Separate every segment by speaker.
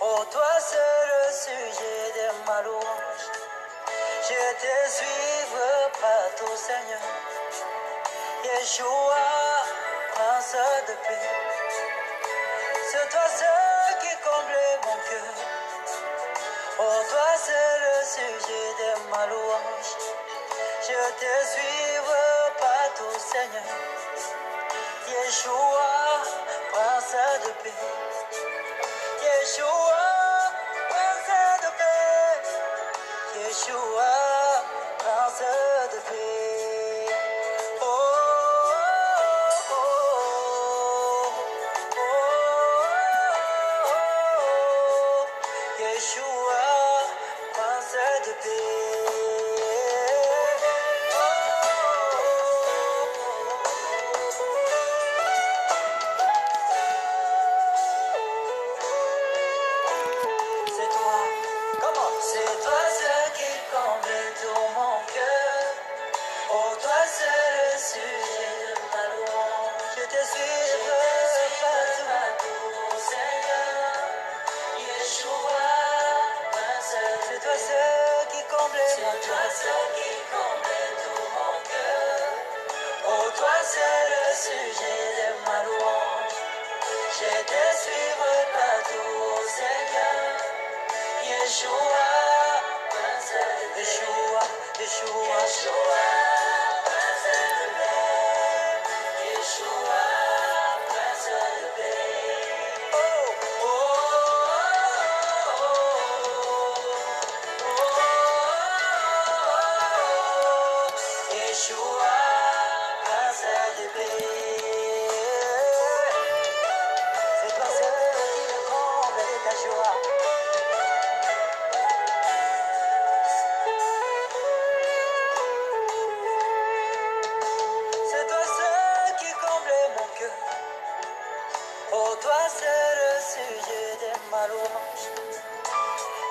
Speaker 1: Oh, toi c'est le sujet de ma louange. Je te suivrai partout, Seigneur. Yeshua, prince de paix. C'est toi seul qui comble mon cœur. Oh, toi c'est le sujet de ma louange. Je te suivrai partout, Seigneur. Yeshua, de paix. Yeshua, de paix. Yeshua, de paix. Oh, oh, oh. Yeshua, prince de paix. Yeshua,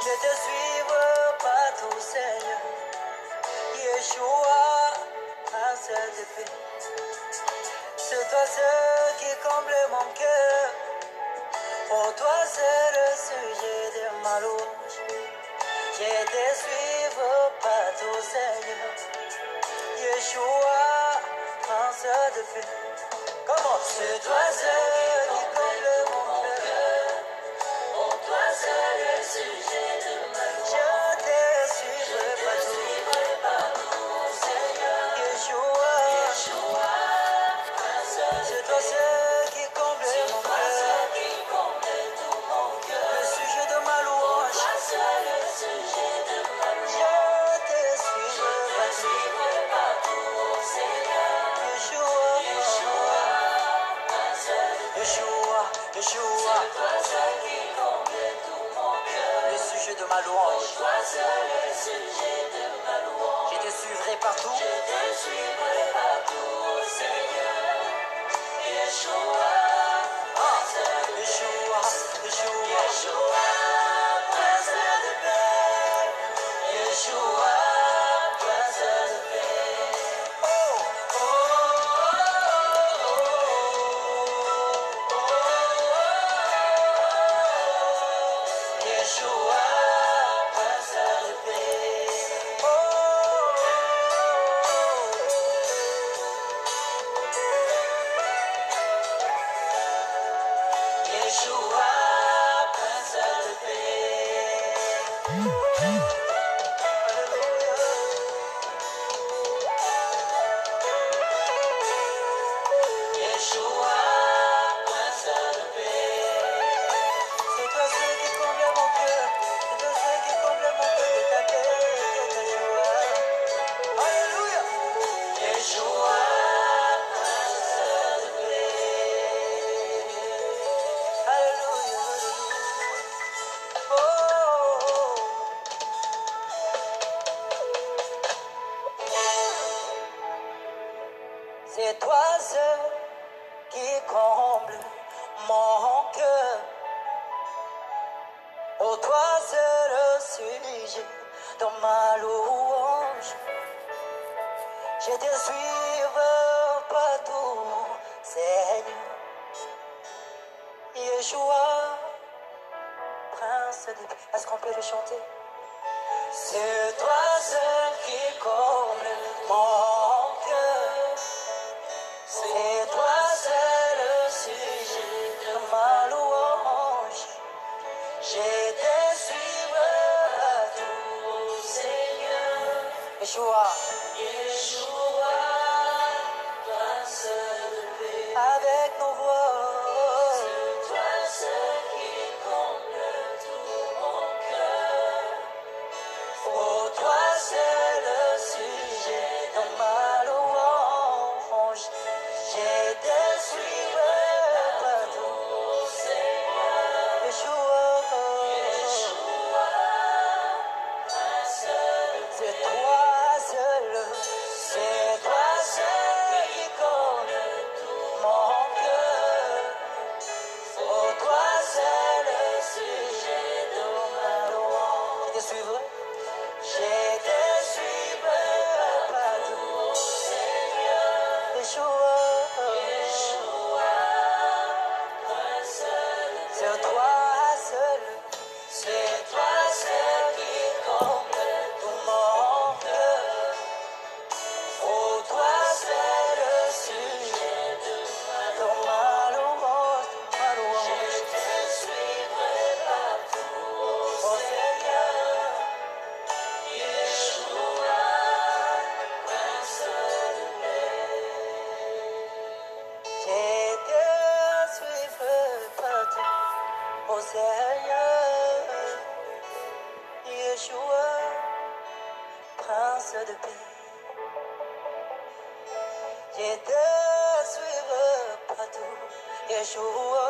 Speaker 1: Je te suivrai partout, Seigneur. Yeshua, prince de paix. C'est toi seul qui comble mon cœur. Oh, toi c'est le sujet de ma louange. Je te suivrai partout, Seigneur. Yeshua, prince de paix. Comment? C'est toi seul Yeshua. Le sujet de ma louange. C'est toi seul qui comble mon cœur. Oh, toi seul le sujet de ma louange. Je te suivrai partout, Seigneur. Yeshua, Prince de Est-ce qu'on peut le chanter? C'est toi seul qui comble mon Sí. sur toi seul, c'est toi. Seigneur, Yeshua, Prince de paix. Je te suivre partout, Yeshua,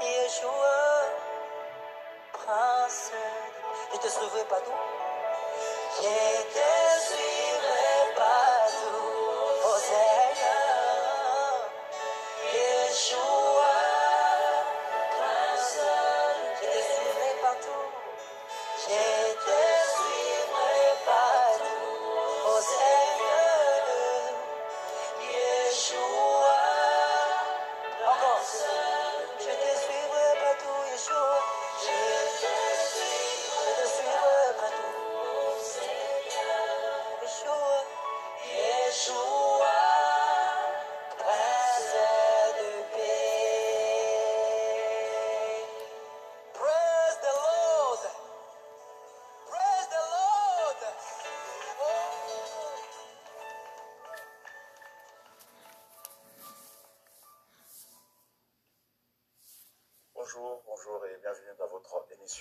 Speaker 1: Yeshua, Prince de. Je te suivrai partout. Je te suivrai partout.
Speaker 2: bonjour et bienvenue dans votre émission.